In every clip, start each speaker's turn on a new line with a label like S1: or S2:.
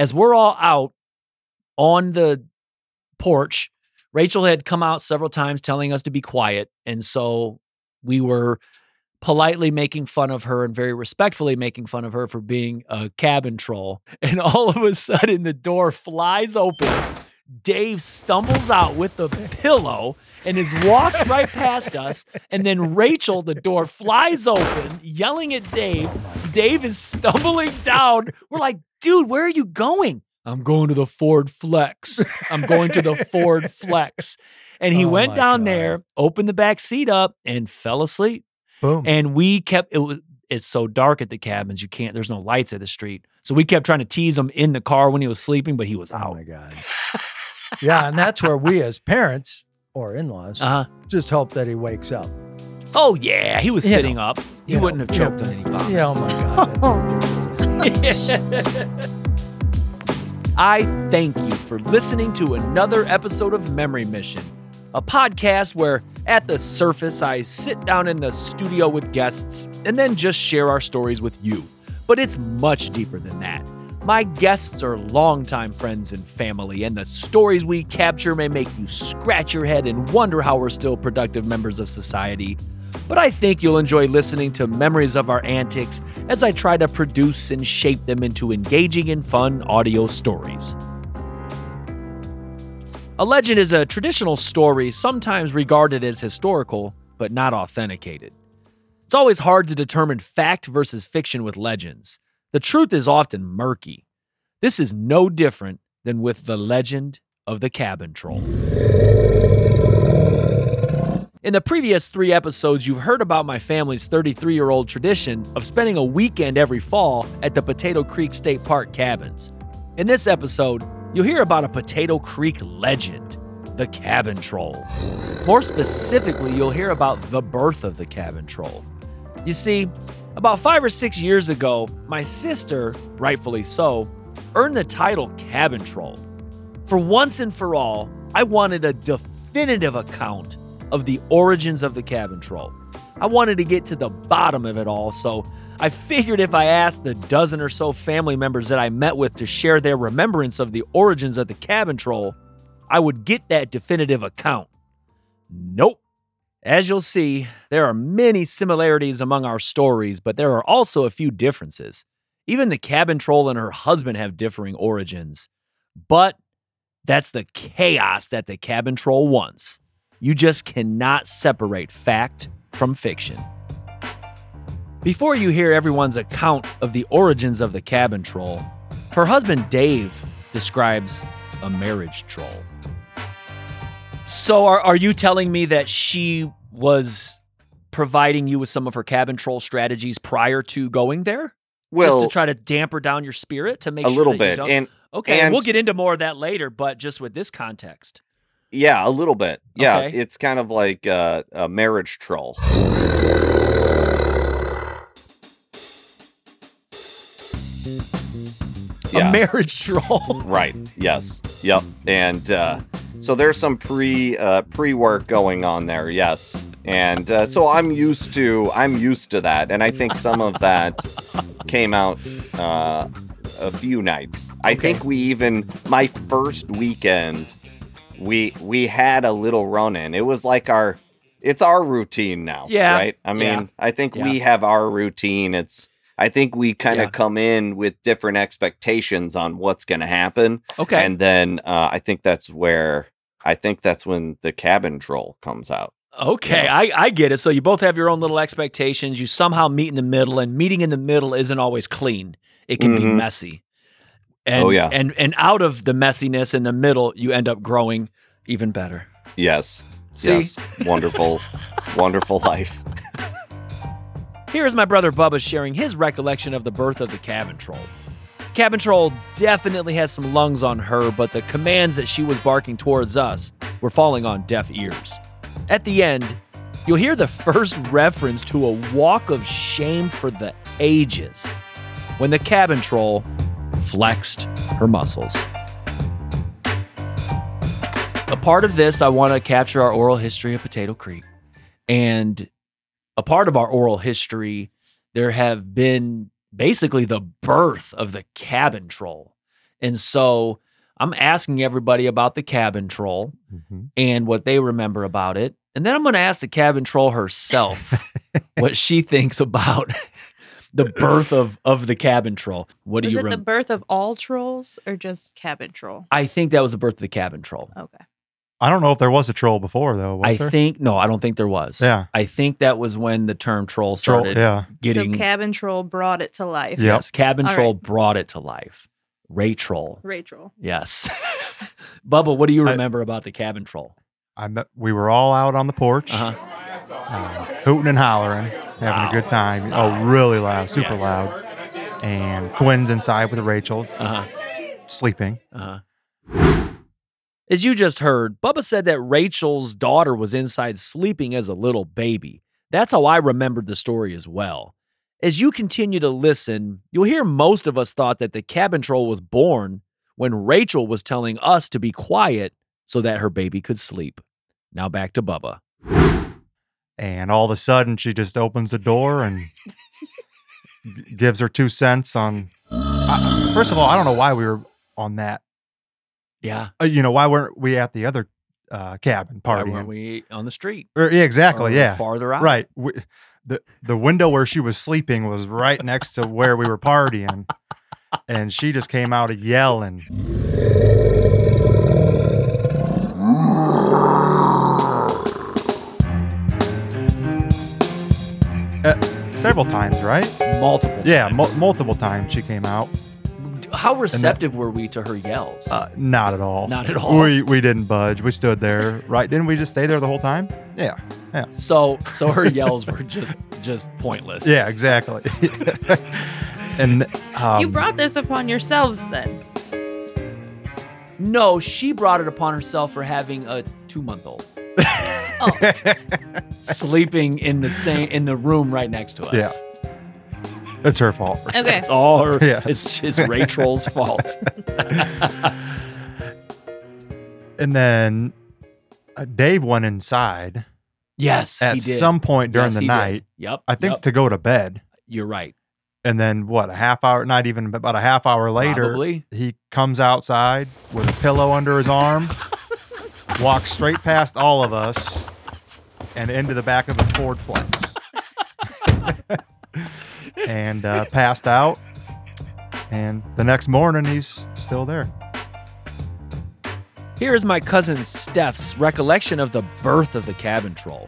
S1: as we're all out on the porch, Rachel had come out several times telling us to be quiet. And so we were politely making fun of her and very respectfully making fun of her for being a cabin troll. And all of a sudden, the door flies open. Dave stumbles out with the pillow and is walks right past us. And then Rachel, the door flies open, yelling at Dave. Dave is stumbling down. We're like, dude, where are you going? I'm going to the Ford Flex. I'm going to the Ford Flex. And he
S2: Oh
S1: went down
S2: God.
S1: there, opened the back seat up, and fell asleep.
S2: Boom.
S1: And we kept it was it's so dark at the cabins, you can't, there's no lights at the street. So we kept trying to tease him in the car when he was sleeping, but he was
S2: oh
S1: out.
S2: my God. yeah. And that's where we as parents or in laws
S1: Uh-huh.
S2: just hope that he wakes up.
S1: Oh yeah, he was
S2: You
S1: sitting
S2: know,
S1: up. He wouldn't have
S2: yeah.
S1: choked on any vomit.
S2: Yeah. Oh my God.
S1: I thank you for listening to another episode of Memory Mission, a podcast where, at the surface, I sit down in the studio with guests and then just share our stories with you. But it's much deeper than that. My guests are longtime friends and family, and the stories we capture may make you scratch your head and wonder how we're still productive members of society. But I think you'll enjoy listening to memories of our antics as I try to produce and shape them into engaging and fun audio stories. A legend is a traditional story sometimes regarded as historical, but not authenticated. It's always hard to determine fact versus fiction with legends. The truth is often murky. This is no different than with the legend of the cabin troll. In the previous three episodes, you've heard about my family's 33 year old tradition of spending a weekend every fall at the Potato Creek State Park cabins. In this episode, you'll hear about a Potato Creek legend, the cabin troll. More specifically, you'll hear about the birth of the cabin troll. You see, about five or six years ago, my sister, rightfully so, earned the title cabin troll. For once and for all, I wanted a definitive account of the origins of the cabin troll. I wanted to get to the bottom of it all, so I figured if I asked the dozen or so family members that I met with to share their remembrance of the origins of the cabin troll, I would get that definitive account. Nope. As you'll see, there are many similarities among our stories, but there are also a few differences. Even the cabin troll and her husband have differing origins. But that's the chaos that the cabin troll wants. You just cannot separate fact from fiction. Before you hear everyone's account of the origins of the cabin troll, her husband Dave describes a marriage troll. So, are, are you telling me that she was providing you with some of her cabin troll strategies prior to going there?
S3: Well,
S1: just to try to damper down your spirit to make
S3: a
S1: sure
S3: little
S1: that you
S3: bit,
S1: don't-
S3: and
S1: okay, and we'll get into more of that later, but just with this context.
S3: Yeah, a little bit. Yeah,
S1: Okay.
S3: it's kind of like uh, a marriage troll.
S1: A marriage troll.
S3: Right. Yes. Yep. And uh, so there's some pre uh, pre work going on there. Yes. And uh, so I'm used to I'm used to that, and I think some of that came out uh, a few nights. I
S1: Okay.
S3: think we even my first weekend we we had a little run in. It was like our it's our routine now.
S1: Yeah,
S3: Right. I mean,
S1: yeah,
S3: I think
S1: yeah.
S3: we have our routine. It's I think we kind of
S1: Yeah.
S3: come in with different expectations on what's going to happen.
S1: Okay.
S3: And then uh, I think that's where I think that's when the cabin troll comes out.
S1: Okay,
S3: Yeah.
S1: I, I get it. So you both have your own little expectations. You somehow meet in the middle, and meeting in the middle isn't always clean. It can be
S3: Mhm.
S1: messy. And,
S3: Oh, yeah.
S1: And and out of the messiness in the middle, you end up growing even better.
S3: Yes.
S1: See?
S3: Yes. Wonderful, wonderful life.
S1: Here is my brother Bubba sharing his recollection of the birth of the cabin troll. Cabin troll definitely has some lungs on her, but the commands that she was barking towards us were falling on deaf ears. At the end, you'll hear the first reference to a walk of shame for the ages when the cabin troll flexed her muscles. A part of this, I want to capture our oral history of Potato Creek. And a part of our oral history, there have been basically the birth of the cabin troll. And so I'm asking everybody about the cabin troll
S4: Mhm.
S1: and what they remember about it. And then I'm going to ask the cabin troll herself what she thinks about the birth of, of the cabin troll. What do you?
S5: Was
S1: you
S5: it the birth of all trolls or just cabin troll?
S1: I think that was the birth of the cabin troll.
S5: Okay.
S4: I don't know if there was a troll before though. Was
S1: I
S4: there?
S1: think, no, I don't think there was.
S4: Yeah.
S1: I think that was when the term troll
S4: troll.
S1: started
S4: Yeah.
S1: getting.
S5: so cabin troll brought it to life.
S4: Yeah.
S1: Yes, cabin
S5: All
S1: troll
S5: right.
S1: brought it to life. Ray troll.
S5: Rachel.
S1: Yes. Bubba, what do you
S4: I-
S1: remember about the cabin troll?
S4: I met, we were all out on the porch,
S1: Uh-huh.
S4: uh, hooting and hollering, having a good time. Oh, really loud, super
S1: Yes.
S4: loud. And Quinn's inside with Rachel,
S1: Uh-huh.
S4: sleeping.
S1: Uh-huh. As you just heard, Bubba said that Rachel's daughter was inside sleeping as a little baby. That's how I remembered the story as well. As you continue to listen, you'll hear most of us thought that the cabin troll was born when Rachel was telling us to be quiet so that her baby could sleep. Now back to Bubba.
S4: And all of a sudden, she just opens the door and g- gives her two cents on. I, first of all, I don't know why we were on that.
S1: Yeah.
S4: Uh, you know, why weren't we at the other uh, cabin
S1: Why
S4: party?
S1: weren't we on the street?
S4: yeah, exactly.
S1: Or
S4: Yeah.
S1: Farther out.
S4: Right. We, the the window where she was sleeping was right next to where we were partying, and she just came out yelling. Several times, right?
S1: Multiple
S4: Yeah, mul-
S1: times.
S4: multiple times she came out.
S1: How receptive were we to her yells?
S4: Uh, not at all.
S1: Not at all.
S4: We we didn't budge. We stood there. Right? Didn't we just stay there the whole time? Yeah.
S1: so so her yells were just just pointless.
S4: Yeah. Exactly. and um,
S5: you brought this upon yourselves then.
S1: No, she brought it upon herself for having a two month old
S5: Oh,
S1: sleeping in the same in the room right next to us.
S4: Yeah. it's her fault. for sure.
S5: okay.
S1: It's all her
S4: Yeah.
S1: it's it's Rachel's fault.
S4: And then uh, Dave went inside
S1: yes,
S4: at
S1: he did.
S4: some point during
S1: Yes,
S4: the
S1: he did.
S4: night.
S1: Yep.
S4: I think
S1: yep.
S4: to go to bed.
S1: you're right.
S4: And then what? A half hour? Not even about a half hour later,
S1: Probably.
S4: he comes outside with a pillow under his arm, walks straight past all of us, and into the back of his Ford Flex, and uh, passed out. And the next morning, he's still there.
S1: Here is my cousin Steph's recollection of the birth of the cabin troll.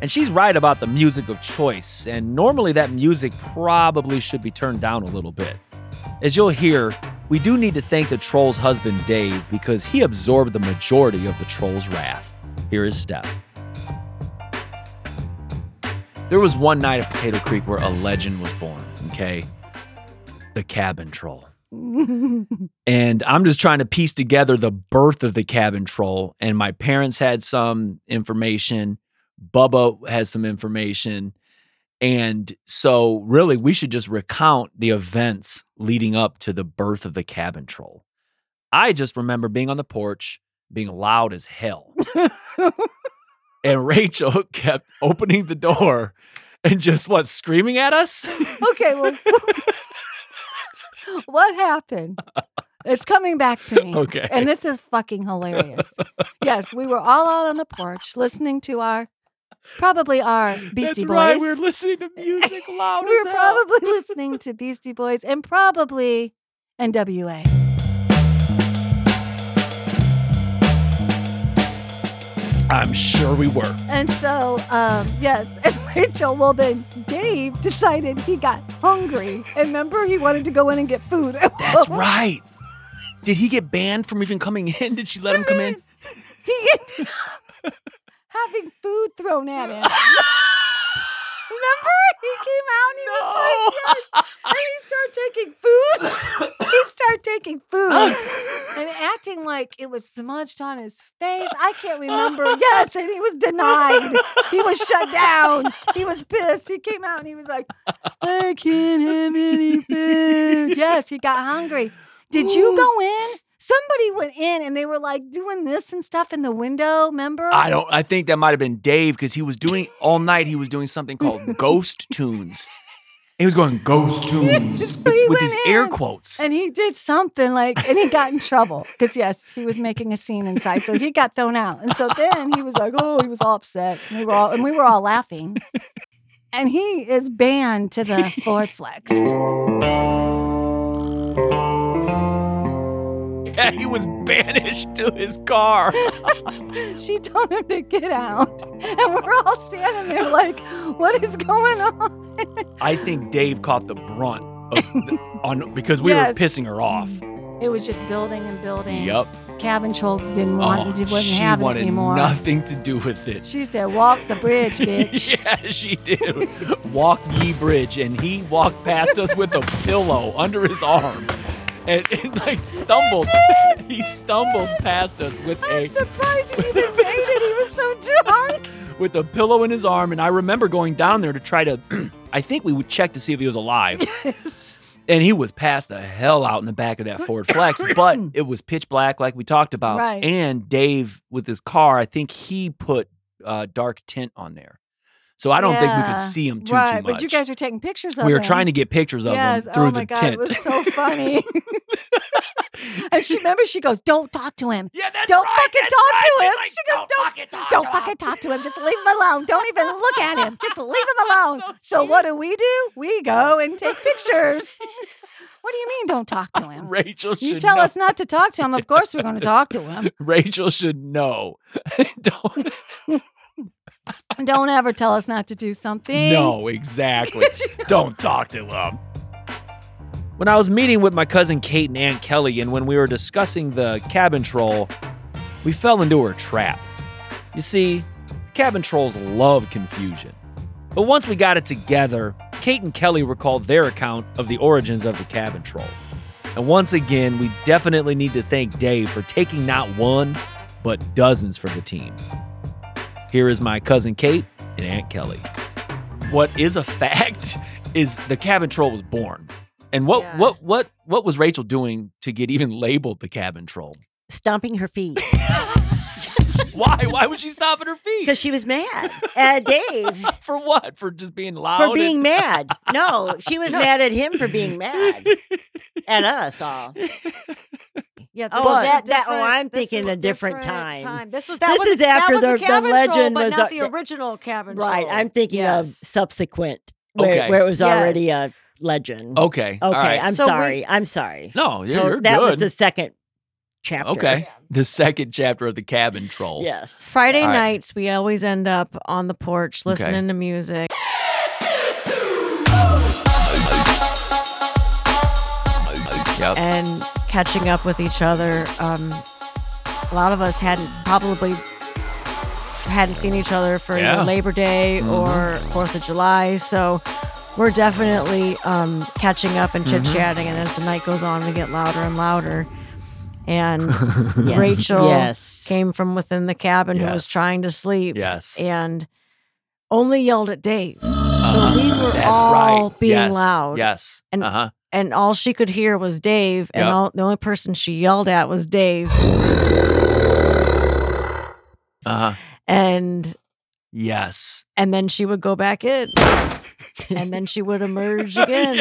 S1: And she's right about the music of choice, and normally that music probably should be turned down a little bit. As you'll hear, we do need to thank the troll's husband Dave because he absorbed the majority of the troll's wrath. Here is Steph. There was one night at Potato Creek where a legend was born, okay? The cabin troll. And I'm just trying to piece together the birth of the cabin troll. And my parents had some information. Bubba has some information. And so, really, we should just recount the events leading up to the birth of the cabin troll. I just remember being on the porch, being loud as hell. and Rachel kept opening the door and just what, screaming at us?
S6: Okay, well, what happened? It's coming back to me.
S1: Okay.
S6: And this is fucking hilarious. yes, we were all out on the porch listening to our, probably are Beastie
S1: That's
S6: Boys.
S1: right. We were listening to music loud.
S6: we were probably listening to Beastie Boys and probably NWA.
S1: I'm sure we were.
S6: And so, um, yes, and Rachel, well, then Dave decided he got hungry. And remember, he wanted to go in and get food.
S1: That's right. Did he get banned from even coming in? Did she let him come in?
S6: He ended having food thrown at him. Remember? He came out and he was like, yes. And he started taking food. he started taking food and acting like it was smudged on his face. I can't remember. Yes, and he was denied. He was shut down. He was pissed. He came out and he was like, I can't have any food. Yes, he got hungry. Did you go in? Somebody went in and they were like doing this and stuff in the window. Remember?
S1: I don't. I think that might have been Dave because he was doing all night. He was doing something called Ghost Tunes, He was going ghost tunes
S6: So
S1: with, with his air quotes.
S6: And he did something like, and he got in trouble because yes, he was making a scene inside, so he got thrown out. And so then he was like, "Oh, he was all upset." And we were all, and we were all laughing. And he is banned to the Ford Flex.
S1: Yeah, he was banished to his car.
S6: she told him to get out, and we're all standing there like, "What is going on?"
S1: I think Dave caught the brunt of the, on because we
S6: Yes.
S1: were pissing her off.
S6: It was just building and building.
S1: Yep.
S6: Cabin troll didn't want
S1: Oh,
S6: it. Wasn't
S1: she
S6: having it
S1: wanted
S6: anymore.
S1: nothing to do with it.
S6: She said, "Walk the bridge, bitch."
S1: yeah, she did. Walk ye bridge, and he walked past us with a pillow under his arm, and, and like stumbled. He stumbled past us with
S6: I'm
S1: a
S6: surprised he even made it. He was so drunk.
S1: with a pillow in his arm, and I remember going down there to try to. I think we would check to see if he was alive. Yes. And he was passed the hell out in the back of that Ford Flex, but it was pitch black, like we talked about.
S6: Right.
S1: And Dave, with his car, I think he put uh, dark tint on there, so I don't think we
S6: Yeah,
S1: could see him too
S6: right,
S1: too much.
S6: but you guys were taking pictures of him.
S1: we were trying to get pictures of
S6: yes.
S1: him through
S6: oh
S1: the
S6: my god,
S1: tint.
S6: it was so funny. and she remember she goes, "Don't talk to him.
S1: yeah, that's
S6: Don't
S1: right,
S6: fucking
S1: that's
S6: talk
S1: right.
S6: to him."
S1: Like,
S6: She goes, "Don't,
S1: fucking talk
S6: don't
S1: to
S6: fucking
S1: him."
S6: talk to him. Just leave him alone. Don't even look at him. Just leave him alone."
S1: So
S6: so what do we do? We go and take pictures. Oh what do you mean? Don't talk to him.
S1: Rachel should
S6: You tell
S1: know.
S6: us not to talk to him. Of course, we're going to talk to him.
S1: Rachel should know. don't
S6: Don't ever tell us not to do something.
S1: No, exactly. Don't talk to them. When I was meeting with my cousin Kate and Aunt Kelly, and when we were discussing the cabin troll, we fell into her trap. You see, cabin trolls love confusion. But once we got it together, Kate and Kelly recalled their account of the origins of the cabin troll. And once again, we definitely need to thank Dave for taking not one, but dozens for the team. Here is my cousin Kate and Aunt Kelly. What is a fact is the cabin troll was born. And what
S7: Yeah.
S1: what what what was Rachel doing to get even labeled the cabin troll?
S7: stomping her feet
S1: Why? Why was she stomping her feet?
S7: because she was mad at Dave
S1: For what? For just being loud?
S7: for
S1: and-
S7: being mad. No, she was mad at him for being mad at us all.
S6: Yeah,
S7: Oh,
S6: this
S7: that- that- oh, I'm thinking a different time.
S6: This was that
S7: This
S6: was
S7: is
S6: that
S7: after
S6: was
S7: the-
S6: the,
S7: the legend
S6: troll, but
S7: was
S6: not
S7: a-
S6: the original cabin troll.
S7: Right.
S6: troll.
S7: I'm thinking of subsequent where,
S1: Okay.
S7: where it was already a legend.
S1: Okay.
S7: Okay.
S1: right.
S7: I'm
S6: So we-
S7: sorry. I'm sorry.
S1: no, you're, you're
S7: that was the second chapter.
S1: okay. The second chapter of the cabin troll.
S7: Yes.
S5: Friday
S1: All right.
S5: nights, we always end up on the porch
S1: Okay.
S5: listening to music.
S1: Yep.
S5: and catching up with each other. Um, a lot of us hadn't probably hadn't seen each other for
S1: Yeah.
S5: either Labor Day
S1: Mhm.
S5: or Fourth of July, so we're definitely um, catching up and chit chatting. And as the night goes on, we get louder and louder. And
S7: Yes.
S5: Rachel
S7: Yes.
S5: came from within the cabin who was trying to sleep
S1: Yes.
S5: and only yelled at Dave.
S1: Uh-huh.
S5: we were
S1: That's
S5: all
S1: right.
S5: being
S1: yes.
S5: loud.
S1: Yes.
S5: And-
S1: uh-huh.
S5: And all she could hear was Dave, and
S1: Yep.
S5: all, the only person she yelled at was Dave.
S1: Uh-huh.
S5: And
S1: Yes.
S5: and then she would go back in, and then she would emerge again.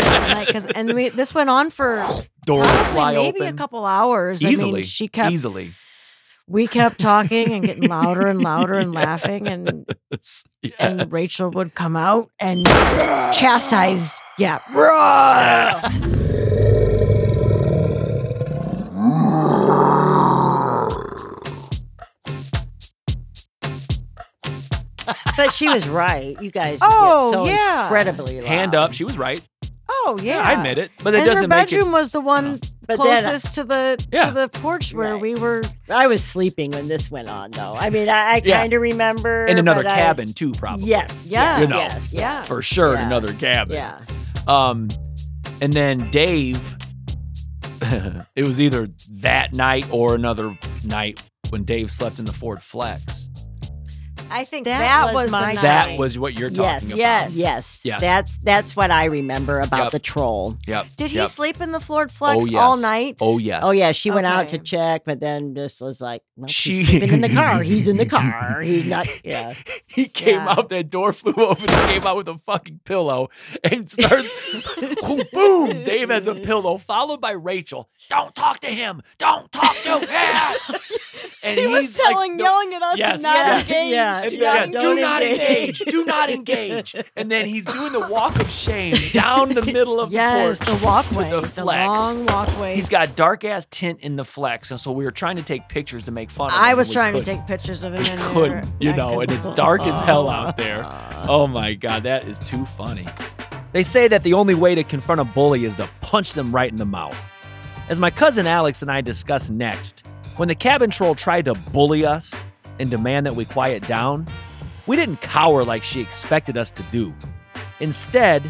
S5: Because and we, this went on for
S1: Door fly
S5: maybe
S1: open.
S5: a couple hours. I
S1: Easily.
S5: mean, she kept
S1: Easily.
S5: we kept talking and getting louder and louder and laughing, and
S1: Yes.
S5: and Rachel would come out and chastise. Yeah,
S7: But she was right. You guys would
S6: Oh,
S7: get so
S6: yeah.
S7: incredibly loud.
S1: Hand up. She was right.
S6: Oh yeah,
S1: I admit it. But it
S5: and her
S1: doesn't make it.
S5: bedroom was the one
S7: But then-
S5: closest to the
S1: Yeah.
S5: to the porch where
S7: Right.
S5: we were.
S7: I was sleeping when this went on, though. I mean, I, I
S1: Yeah.
S7: kind of remember.
S1: In another
S7: but I
S1: cabin, too, probably.
S7: Yes.
S5: Yeah.
S1: You know.
S7: Yes. Yeah.
S1: For sure, in
S7: Yeah.
S1: another cabin.
S7: Yeah.
S1: Um, and then Dave, it was either that night or another night when Dave slept in the Ford Flex.
S6: I think
S7: That
S6: that,
S7: was
S6: was,
S7: my
S6: the night.
S1: That was what you're
S7: yes,
S1: talking about.
S5: Yes.
S7: yes,
S1: Yes.
S7: That's that's what I remember about
S1: Yep.
S7: the troll.
S1: Yep.
S6: Did he sleep in the Ford Flex
S1: Oh, yes.
S6: all night?
S1: Oh yes.
S7: Oh yeah, she went out to check, but then just was like, well,
S1: She-
S7: she's sleeping in the car. He's in the car. He's not. Yeah.
S1: He came
S6: Yeah.
S1: out, that door flew open, he came out with a fucking pillow and starts boom, boom. Dave has a pillow, followed by Rachel. Don't talk to him. Don't talk to him. And
S5: she was
S1: he's like,
S5: telling, yelling at us
S1: Yes,
S5: to not
S1: yes,
S5: engage.
S7: yeah.
S5: Do not
S1: yeah,
S5: engage.
S1: do not
S7: engage.
S1: engage. Do not engage. And then he's doing the walk of shame down the middle of
S5: Yes,
S1: the
S5: the
S1: porch.
S5: walkway,
S1: the
S5: the,
S1: flex.
S5: long walkway.
S1: He's got dark ass tint in the flex, and so we were trying to take pictures to make fun of him.
S5: I was trying to
S1: couldn't.
S5: take pictures of him.
S1: We couldn't, you know, and it's dark as hell out there. Uh-huh. Oh my god, that is too funny. They say that the only way to confront a bully is to punch them right in the mouth. As my cousin Alex and I discuss next, when the cabin troll tried to bully us and demand that we quiet down, we didn't cower like she expected us to do. Instead,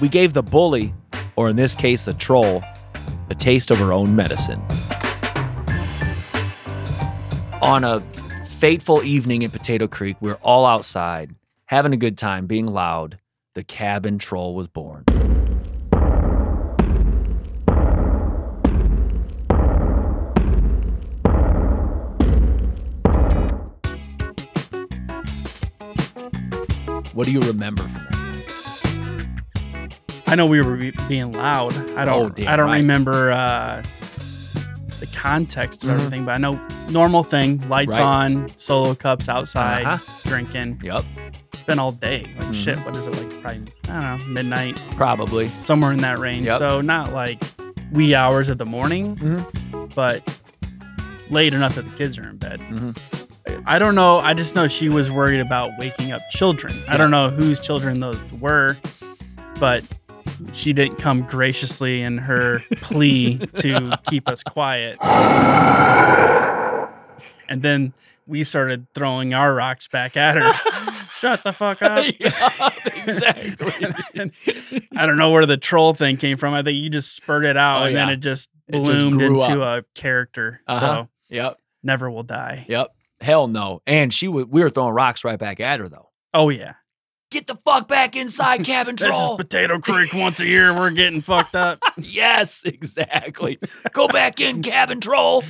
S1: we gave the bully, or in this case the troll, a taste of her own medicine. On a fateful evening in Potato Creek, we're all outside, having a good time, being loud. The cabin troll was born. What do you remember from that?
S8: I know we were be- being loud. I
S1: Oh,
S8: don't.
S1: damn
S8: I don't
S1: right.
S8: remember uh, the context of
S1: Mhm.
S8: everything, but I know normal thing. Lights
S1: Right.
S8: on, solo cups outside,
S1: Uh-huh.
S8: drinking.
S1: Yep,
S8: been all day. Like
S1: Mhm.
S8: shit. What is it like? Probably I don't know. Midnight,
S1: probably.
S8: somewhere in that range.
S1: Yep.
S8: So not like wee hours of the morning,
S1: Mhm.
S8: but late enough that the kids are in bed. I don't know. I just know she was worried about waking up children. I don't know whose children those were, but she didn't come graciously in her plea to keep us quiet. And then we started throwing our rocks back at her. Shut the fuck up.
S1: yeah, exactly.
S8: I don't know where the troll thing came from. I think you just spurted out
S1: Oh,
S8: and then it just
S1: It just
S8: bloomed into a character.
S1: Uh-huh.
S8: So
S1: yep,
S8: never will die.
S1: yep. Hell no. And she was. We were throwing rocks right back at her though.
S8: Oh yeah.
S1: Get the fuck back inside, cabin troll.
S8: This is. Potato Creek once a year. We're getting fucked up.
S1: yes, exactly. Go back in, cabin troll.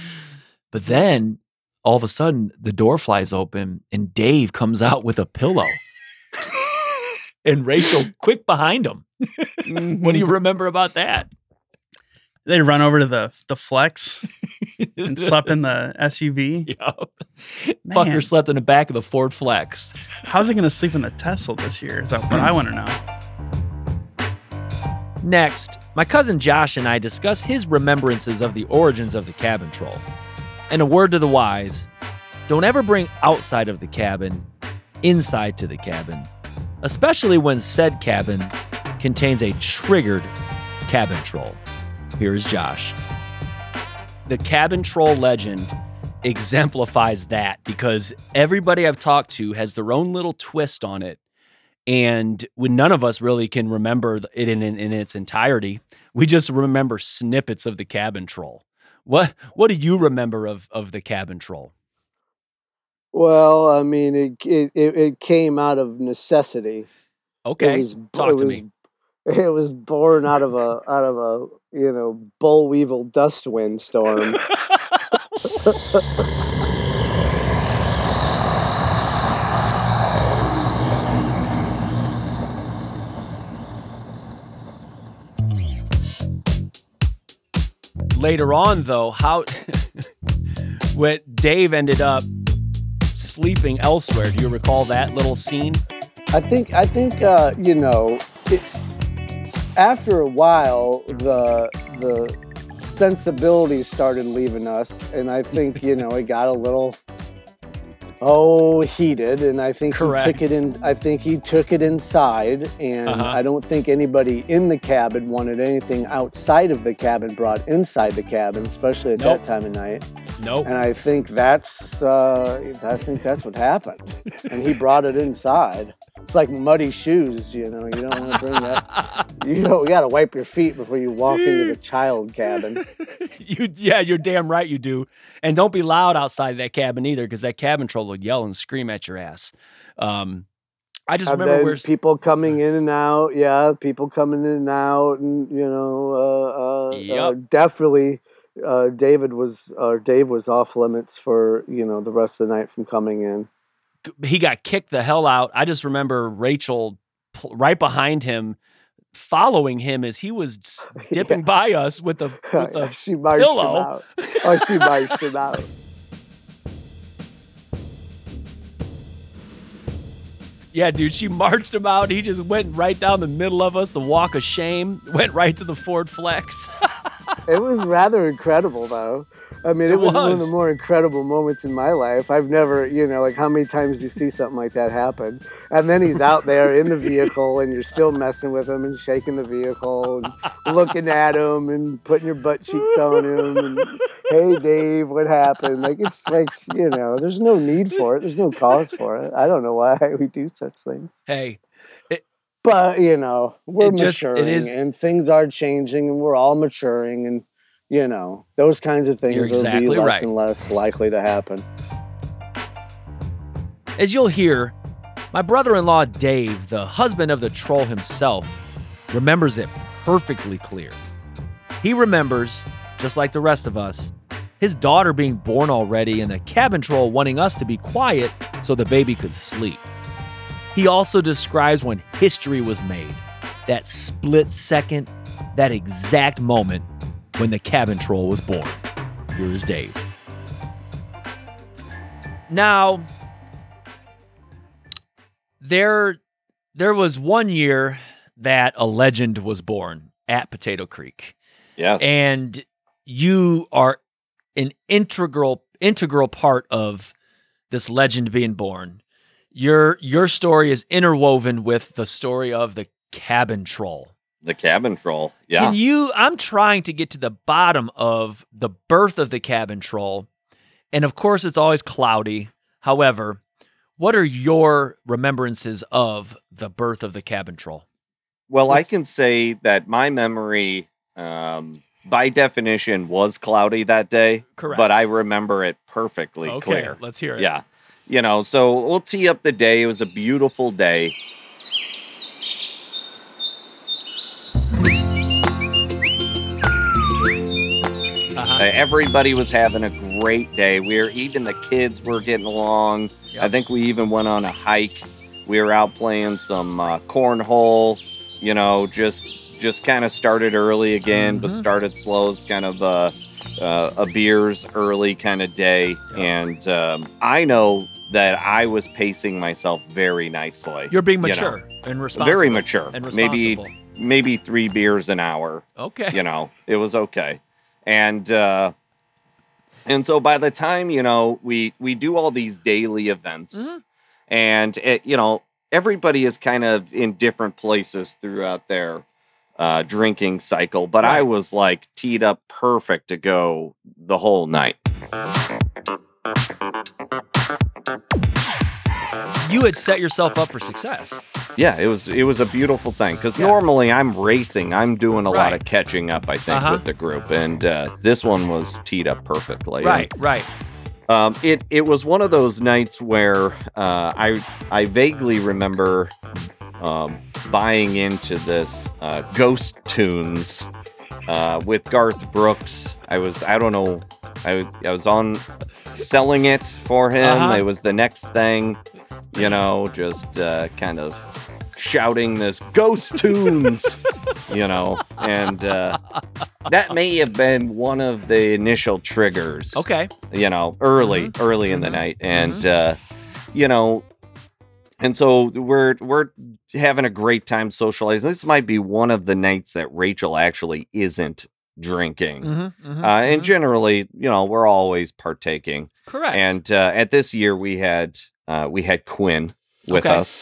S1: But then all of a sudden, the door flies open and Dave comes out with a pillow. and Rachel quick behind him. What do you mm-hmm. remember about that?
S8: They run over to the the flex and slept in the SUV.
S1: Yep.
S8: Man.
S1: Fucker slept in the back of the Ford Flex.
S8: How's he gonna sleep in the Tesla this year? Is that what I want to know?
S1: Next, my cousin Josh and I discuss his remembrances of the origins of the cabin troll. And a word to the wise don't ever bring outside of the cabin inside to the cabin, especially when said cabin contains a triggered cabin troll. Here is Josh. The cabin troll legend exemplifies that because everybody I've talked to has their own little twist on it and when none of us really can remember it in, in, in its entirety we just remember snippets of the cabin troll what what do you remember of of the cabin troll
S9: Well, I mean, it it, it came out of necessity.
S1: okay
S9: was,
S1: talk to
S9: was,
S1: me
S9: It was born out of a out of a you know boll weevil dust wind storm.
S1: later on though how when dave ended up sleeping elsewhere do you recall that little scene
S9: I think I think uh, you know it, after a while the the sensibilities started leaving us, and I think you know it got a little oh heated, and I think he took it in. I think he took it inside, and
S1: Uh-huh.
S9: I don't think anybody in the cabin wanted anything outside of the cabin brought inside the cabin, especially at
S1: Nope.
S9: that time of night.
S1: nope
S9: And I think that's uh, I think that's what happened, and he brought it inside. It's like muddy shoes, you know. You don't want to bring that. You know, you got to wipe your feet before you walk into the child cabin.
S1: you yeah, you're damn right you do. And don't be loud outside of that cabin either, because that cabin troll will yell and scream at your ass. Um, I just remember
S9: people coming in and out. Yeah, people coming in and out, and you know, uh, uh, uh, definitely. Uh, David was, uh, Dave was off limits for you know the rest of the night from coming in.
S1: He got kicked the hell out. I just remember Rachel right behind him, following him as he was dipping by us with the with the
S9: she
S1: pillow.
S9: out. Oh, she marched him out.
S1: Yeah, dude, she marched him out. He just went right down the middle of us, the walk of shame, went right to the Ford Flex.
S9: It was rather incredible, though. I mean, it,
S1: It
S9: was, one of the more incredible moments in my life. I've never, you know, like how many times do you see something like that happen? And then he's out there in the vehicle, and you're still messing with him and shaking the vehicle and looking at him and putting your butt cheeks on him. And hey, Dave, what happened? Like it's like you know, there's no need for it. There's no cause for it. I don't know why we do such things.
S1: hey,
S9: But you know, we're
S1: It just- it
S9: maturing
S1: is-
S9: and things are changing and we're all maturing and you know, those kinds of things be
S1: exactly
S9: less
S1: right.
S9: and less likely to happen.
S1: as you'll hear, my brother in law Dave, the husband of the troll himself, remembers it perfectly clear. He remembers, just like the rest of us, his daughter being born already and the cabin troll wanting us to be quiet so the baby could sleep. He also describes when history was made that split second, that exact moment when the cabin troll was born. Here is Dave. Now, there there was one year that a legend was born at Potato Creek.
S3: Yes.
S1: And you are an integral integral part of this legend being born. Your your story is interwoven with the story of the cabin troll.
S3: the cabin troll. Yeah.
S1: Can you I'm trying to get to the bottom of the birth of the cabin troll. And of course it's always cloudy. However, what are your remembrances of the birth of the cabin troll?
S3: Well, I can say that my memory, um, by definition, was cloudy that day.
S1: Correct.
S3: But I remember it perfectly
S1: Okay,
S3: clear.
S1: let's hear it.
S3: Yeah. You know, so we'll tee up the day. It was a beautiful day.
S1: Uh-huh.
S3: Uh, everybody was having a great day. We were even the kids were getting along. I think we even went on a hike. We were out playing some uh, cornhole. You know, just just kind of started early again, but
S1: Mhm.
S3: started slow. It's kind of a, uh, a beers early kind of day,
S1: Yep.
S3: and um, I know that I was pacing myself very nicely.
S1: You're being
S3: you know.
S1: mature and responsible.
S3: very mature.
S1: And
S3: Maybe
S1: responsible.
S3: maybe three beers an hour
S1: Okay.
S3: you know it was okay and uh and so by the time you know we we do all these daily events
S1: Mhm.
S3: and it, you know everybody is kind of in different places throughout their uh drinking cycle but i was like teed up perfect to go the whole night
S1: You had set yourself up for success.
S3: yeah it was it was a beautiful thing because
S1: Yeah.
S3: normally i'm racing i'm doing a lot of catching up i think
S1: Uh-huh.
S3: with the group and uh this one was teed up perfectly And
S1: Right, right.
S3: Um, it it was one of those nights where uh, I I vaguely remember um, buying into this uh, Ghost Tunes uh, with Garth Brooks. I was I don't know I was- I was on selling it for him.
S1: Uh-huh.
S3: It was the next thing, you know, just uh, kind of shouting this Ghost Tunes, you know, and uh, that may have been one of the initial triggers
S1: Okay.
S3: you know, early, early in the
S1: mhm,
S3: night, and uh, you know, and so we're we're having a great time socializing. This might be one of the nights that Rachel actually isn't drinking,
S1: Mm-hmm,
S3: uh, and generally, you know, we're always partaking.
S1: correct.
S3: And uh, at this year, we had uh, we had Quinn with
S1: Okay.
S3: us.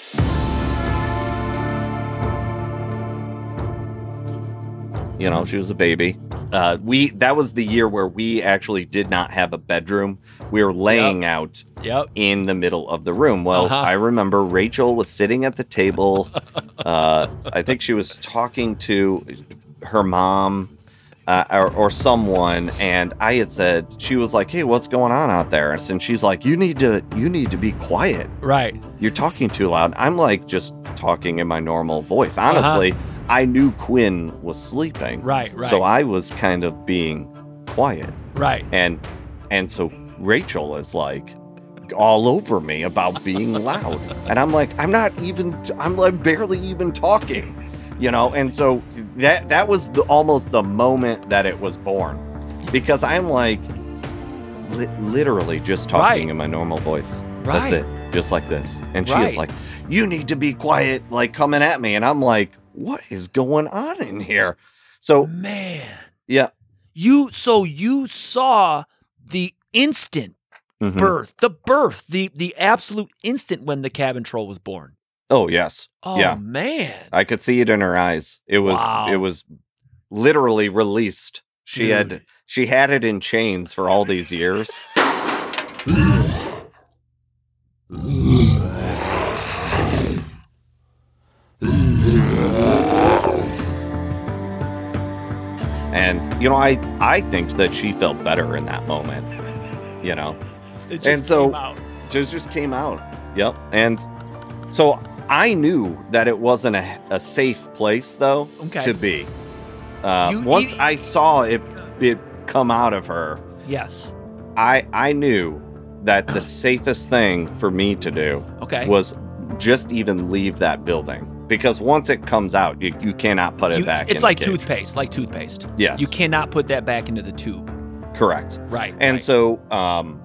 S3: You know, she was a baby. Uh, we that was the year where we actually did not have a bedroom. We were laying out
S1: Yep.
S3: in the middle of the room. Well,
S1: Uh-huh.
S3: I remember Rachel was sitting at the table. uh, I think she was talking to her mom uh, or, or someone, and I had said she was like, "Hey, what's going on out there?" And she's like, "You need to, you need to be quiet.
S1: Right.
S3: You're talking too loud." I'm like, just talking in my normal voice.
S1: Uh-huh.
S3: Honestly, I knew Quinn was sleeping,
S1: Right. Right.
S3: so I was kind of being quiet
S1: right.
S3: and and so Rachel is like all over me about being loud and I'm like I'm not even I'm like barely even talking you know and so that that was the, almost the moment that it was born because I'm like li- literally just talking
S1: Right.
S3: in my normal voice
S1: Right.
S3: that's it just like this and she
S1: Right.
S3: is like you need to be quiet like coming at me and I'm like what is going on in here so
S1: Man.
S3: yeah
S1: You so you saw the instant
S3: mhm.
S1: birth, the birth, the the absolute instant when the cabin troll was born.
S3: Oh yes
S1: Oh
S3: Yeah.
S1: man.
S3: I could see it in her eyes. It was
S1: Wow.
S3: it was literally released. She had she had it in chains for all these years. And you know, I I think that she felt better in that moment. You know,
S1: It
S3: And so-
S1: came out.
S3: just just came out. Yep. And so I knew that it wasn't a, a safe place though
S1: Okay.
S3: to be. Uh, once I saw it it come out of her,
S1: Yes.
S3: I I knew that the safest thing for me to do
S1: Okay.
S3: was just even leave that building because once it comes out, you, you cannot put it
S1: You-
S3: back.
S1: it's like toothpaste, like toothpaste.
S3: Yes,
S1: You cannot put that back into the tube.
S3: correct.
S1: Right.
S3: And
S1: right.
S3: so, um,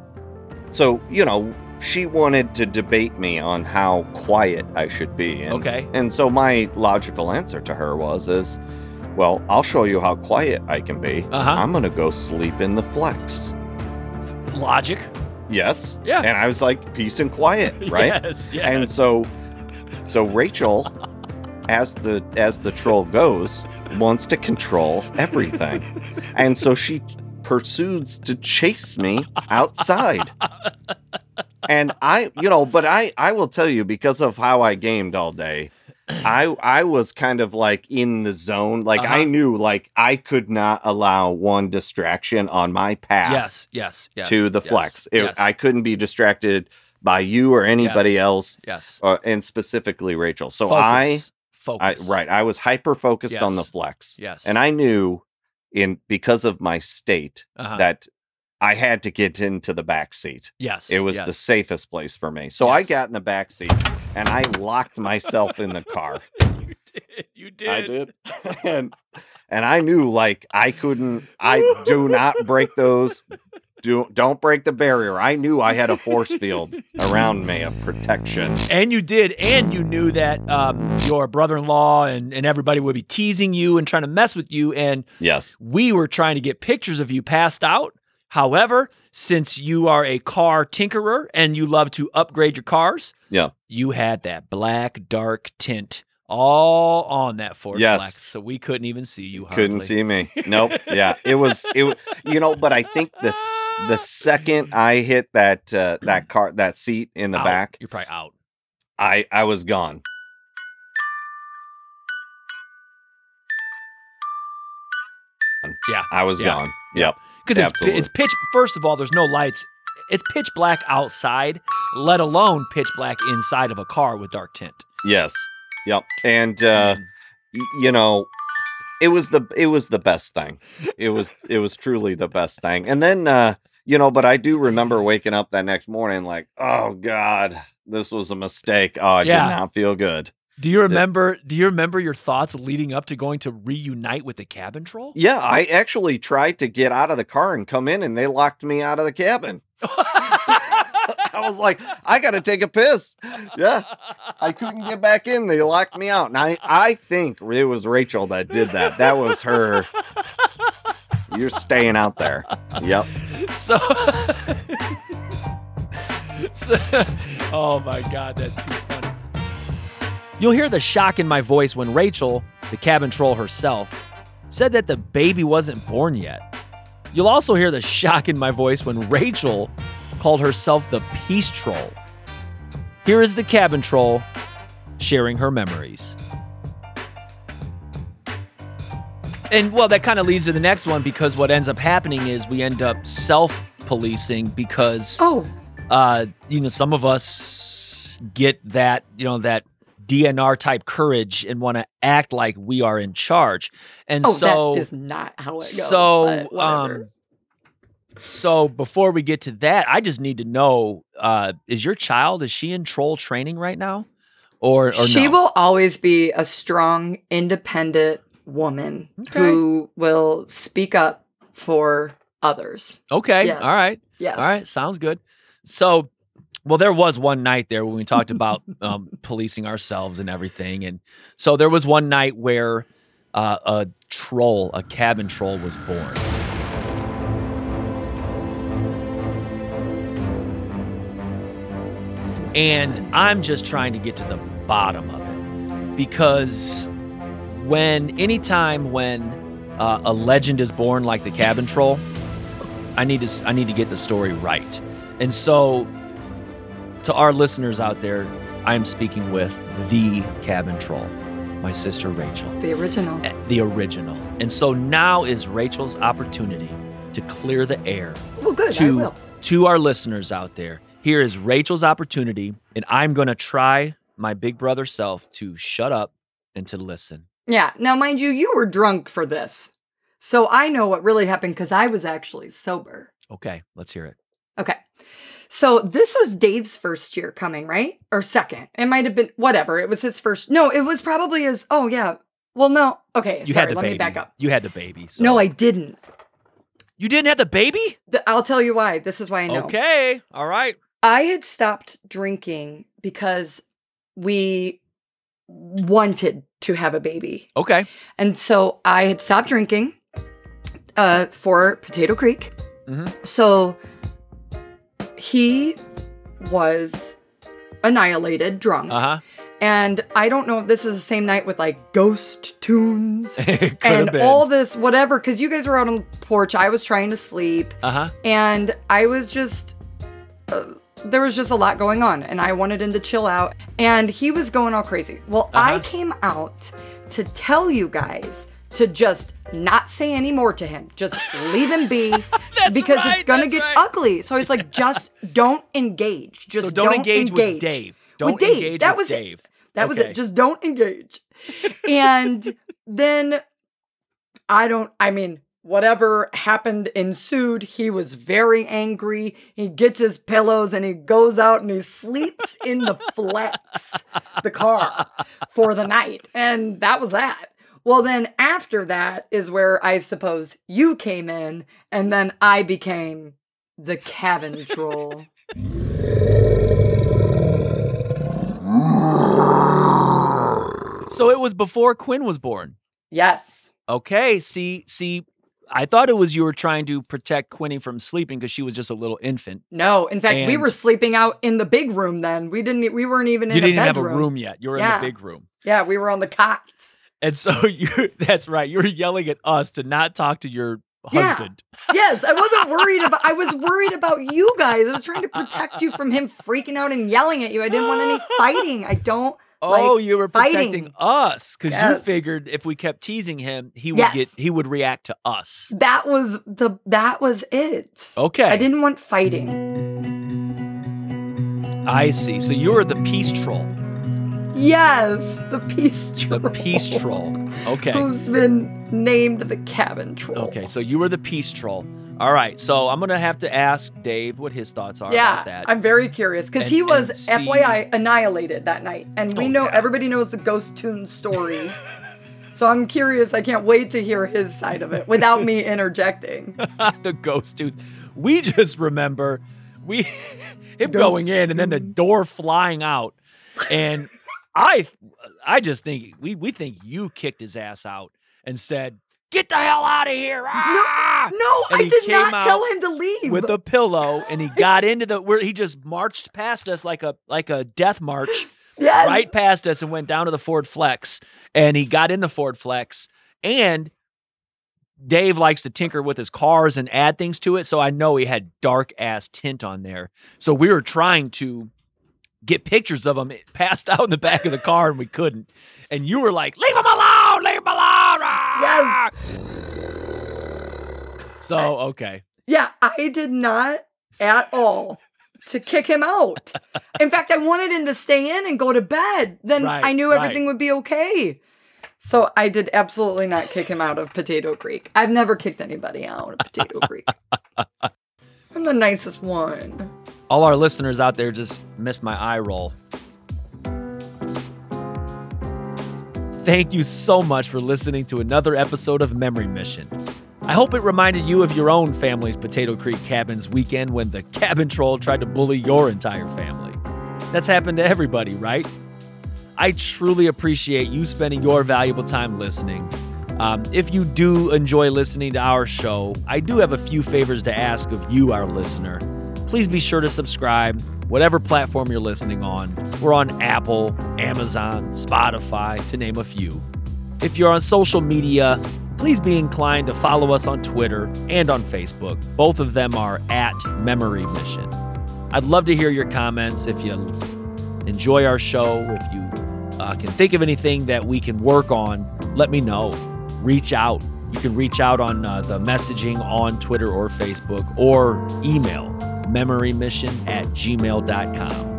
S3: so you know, she wanted to debate me on how quiet I should be. And,
S1: Okay.
S3: And so my logical answer to her was, "Is well, I'll show you how quiet I can be.
S1: Uh-huh.
S3: I'm gonna go sleep in the flex."
S1: logic.
S3: Yes.
S1: Yeah.
S3: And I was like, "Peace and quiet, right?"
S1: Yes. Yes.
S3: And so, so Rachel, as the as the troll goes, wants to control everything, and so she pursues to chase me outside. And I, you know, but I I will tell you because of how I gamed all day, I I was kind of like in the zone. Like I
S1: Uh-huh.
S3: knew like I could not allow one distraction on my path
S1: yes. Yes. Yes.
S3: to the
S1: yes,
S3: flex. It,
S1: yes,
S3: I couldn't be distracted by you or anybody
S1: Yes.
S3: else,
S1: yes.
S3: uh, and specifically Rachel. So I,
S1: Focus.
S3: I, right, I was hyper focused on the flex,
S1: Yes.
S3: and I knew in because of my state
S1: uh-huh.
S3: that I had to get into the back seat.
S1: yes.
S3: It was
S1: yes.
S3: the safest place for me. So I got in the back seat and I locked myself in the car.
S1: you did. You did.
S3: I did. and and I knew like I couldn't I do not break those do don't break the barrier. I knew I had a force field around me of protection.
S1: And you did, and you knew that um, your brother-in-law and, and everybody would be teasing you and trying to mess with you. And
S3: Yes.
S1: we were trying to get pictures of you passed out. However, since you are a car tinkerer and you love to upgrade your cars,
S3: Yeah.
S1: you had that black dark tint all on that Ford
S3: Yes.
S1: Flex, so we couldn't even see you.
S3: Couldn't see me. Nope. Yeah. It was it you know, but I think the s- the second I hit that uh, that car that seat in the
S1: Out.
S3: back,
S1: You're probably out.
S3: I I was gone.
S1: Yeah,
S3: I was
S1: Yeah.
S3: gone. Yep.
S1: because it's, it's pitch. First of all, there's no lights. It's pitch black outside, let alone pitch black inside of a car with dark tint.
S3: Yes. Yep. And uh
S1: And
S3: y- you know it was the it was the best thing it was it was truly the best thing and then uh you know but i do remember waking up that next morning like oh god this was a mistake oh i
S1: Yeah.
S3: did not feel good
S1: do you remember? Do you remember your thoughts leading up to going to reunite with the cabin troll?
S3: yeah i actually tried to get out of the car and come in and they locked me out of the cabin. I was like i gotta take a piss. Yeah. I couldn't get back in. They locked me out. And i i think it was rachel that did that. That was her. You're staying out there. Yep.
S1: So, so, oh my god, that's too funny. You'll hear the shock in my voice when Rachel, the cabin troll herself, said that the baby wasn't born yet. You'll also hear the shock in my voice when Rachel called herself the Peace Troll. Here is the cabin troll sharing her memories. And well, that kind of leads to the next one because what ends up happening is we end up self policing because
S10: Oh,
S1: uh, you know, some of us get that, you know, that DNR type courage and want to act like we are in charge. And
S10: oh,
S1: so,
S10: that is not how it goes.
S1: so, um, so before we get to that, I just need to know: uh, is your child is she in troll training right now, or or
S10: she
S1: no?
S10: will always be a strong, independent woman
S1: Okay.
S10: who will speak up for others.
S1: Okay,
S10: Yes.
S1: all right,
S10: Yes.
S1: all right, sounds good. So, well, there was one night there when we talked about um, policing ourselves and everything, and so there was one night where uh, a troll, a cabin troll, was born. And I'm just trying to get to the bottom of it because when anytime when uh, a legend is born like the cabin troll, I need to I need to get the story right. And so to our listeners out there, I am speaking with the cabin troll, my sister Rachel
S10: The original.
S1: Eh, the original. And so now is Rachel's opportunity to clear the air
S10: Well, good. I
S1: to
S10: will.
S1: to our listeners out there. Here is Rachel's opportunity, and I'm going to try my big brother self to shut up and to listen.
S10: Yeah. Now, mind you, you were drunk for this. So I know what really happened because I was actually sober.
S1: Okay, let's hear it.
S10: Okay. So this was Dave's first year coming, right? Or second. It might have been whatever. It was his first. No, it was probably his. Oh, yeah. Well, no. Okay.
S1: You
S10: sorry.
S1: had the
S10: Let
S1: baby.
S10: me back up.
S1: You had the baby. so-
S10: No, I didn't.
S1: You didn't have the baby?
S10: Th- I'll tell you why. This is why I know.
S1: Okay. All right.
S10: I had stopped drinking because we wanted to have a baby.
S1: Okay.
S10: And so I had stopped drinking uh, for Potato Creek.
S1: Mhm.
S10: So he was annihilated drunk.
S1: Uh huh.
S10: And I don't know if this is the same night with like ghost tunes and all this, whatever, because you guys were out on the porch. I was trying to sleep
S1: uh huh.
S10: and I was just uh, there was just a lot going on and I wanted him to chill out and he was going all crazy. Well, I
S1: Uh-huh.
S10: came out to tell you guys to just not say any more to him. Just leave him be because it's going to get
S1: right.
S10: ugly. So I was like just don't engage. Just
S1: So don't, engage, with Dave. Don't with
S10: Dave,
S1: engage
S10: that
S1: with
S10: was it.
S1: Dave.
S10: That was it. Just don't engage. and then I don't, I mean, whatever happened ensued. He was very angry. He gets his pillows and he goes out and he sleeps in the flex, the car, for the night. And that was that. Well, then after that is where I suppose you came in, and then I became the cabin troll.
S1: So it was before Quinn was born.
S10: Yes.
S1: Okay. See, see, I thought it was you were trying to protect Quinny from sleeping because she was just a little infant.
S10: No, in fact, we were sleeping out in the big room then. We didn't. We weren't even in
S1: you didn't
S10: a
S1: have a
S10: bedroom.
S1: room yet. You were
S10: Yeah.
S1: in the big room.
S10: Yeah, we were on the cots.
S1: And so you that's right. You were yelling at us to not talk to your
S10: Yeah.
S1: husband.
S10: Yes, I wasn't worried about. I was worried about you guys. I was trying to protect you from him freaking out and yelling at you. I didn't want any fighting. I don't.
S1: Oh,
S10: like
S1: you were protecting
S10: fighting.
S1: us because you figured if we kept teasing him, he would
S10: Yes.
S1: get he would react to us.
S10: That was the. That was it.
S1: Okay.
S10: I didn't want fighting.
S1: I see. So you were the peace troll.
S10: Yes, the peace troll.
S1: The peace troll. Okay.
S10: Who's been named the cabin troll?
S1: Okay, so you were the peace troll. All right, so I'm gonna have to ask Dave what his thoughts are
S10: Yeah,
S1: about that.
S10: I'm very curious because he was
S1: see-
S10: FYI annihilated that night, and we
S1: Oh,
S10: know
S1: yeah.
S10: everybody knows the ghost tune story. so I'm curious. I can't wait to hear his side of it without me interjecting.
S1: the ghost tooth. We just remember we him going in and then the door flying out, and I I just think we we think you kicked his ass out and said, "Get the hell out of here!" Ah!
S10: No,
S1: And
S10: I did not tell him to leave.
S1: with a pillow, and he got into the where he just marched past us like a like a death march.
S10: yes.
S1: right past us and went down to the Ford Flex. And he got in the Ford Flex and Dave likes to tinker with his cars and add things to it. So I know he had dark ass tint on there. So we were trying to get pictures of him passed out in the back of the car and we couldn't. And you were like, leave him alone, leave him alone.
S10: Yes. Ah!
S1: So, okay.
S10: Yeah, I did not at all to kick him out. In fact, I wanted him to stay in and go to bed. Then
S1: Right,
S10: I knew
S1: right.
S10: everything would be okay. So I did absolutely not kick him out of Potato Creek. I've never kicked anybody out of Potato Creek. I'm the nicest one.
S1: All our listeners out there just missed my eye roll. Thank you so much for listening to another episode of Memory Mission. I hope it reminded you of your own family's Potato Creek Cabins weekend when the cabin troll tried to bully your entire family. That's happened to everybody, right? I truly appreciate you spending your valuable time listening. Um, if you do enjoy listening to our show, I do have a few favors to ask of you, our listener. Please be sure to subscribe, whatever platform you're listening on. We're on Apple, Amazon, Spotify, to name a few. If you're on social media, please be inclined to follow us on Twitter and on Facebook. Both of them are at Memory Mission. I'd love to hear your comments if you enjoy our show, if you uh, can think of anything that we can work on, let me know. Reach out. You can reach out on uh, the messaging on Twitter or Facebook or email memorymission at gmail.com.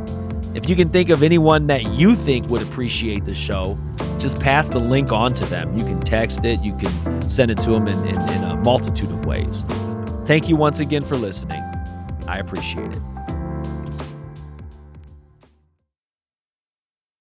S1: If you can think of anyone that you think would appreciate the show, just pass the link on to them. You can text it, you can send it to them in, in, in a multitude of ways. Thank you once again for listening. I appreciate it.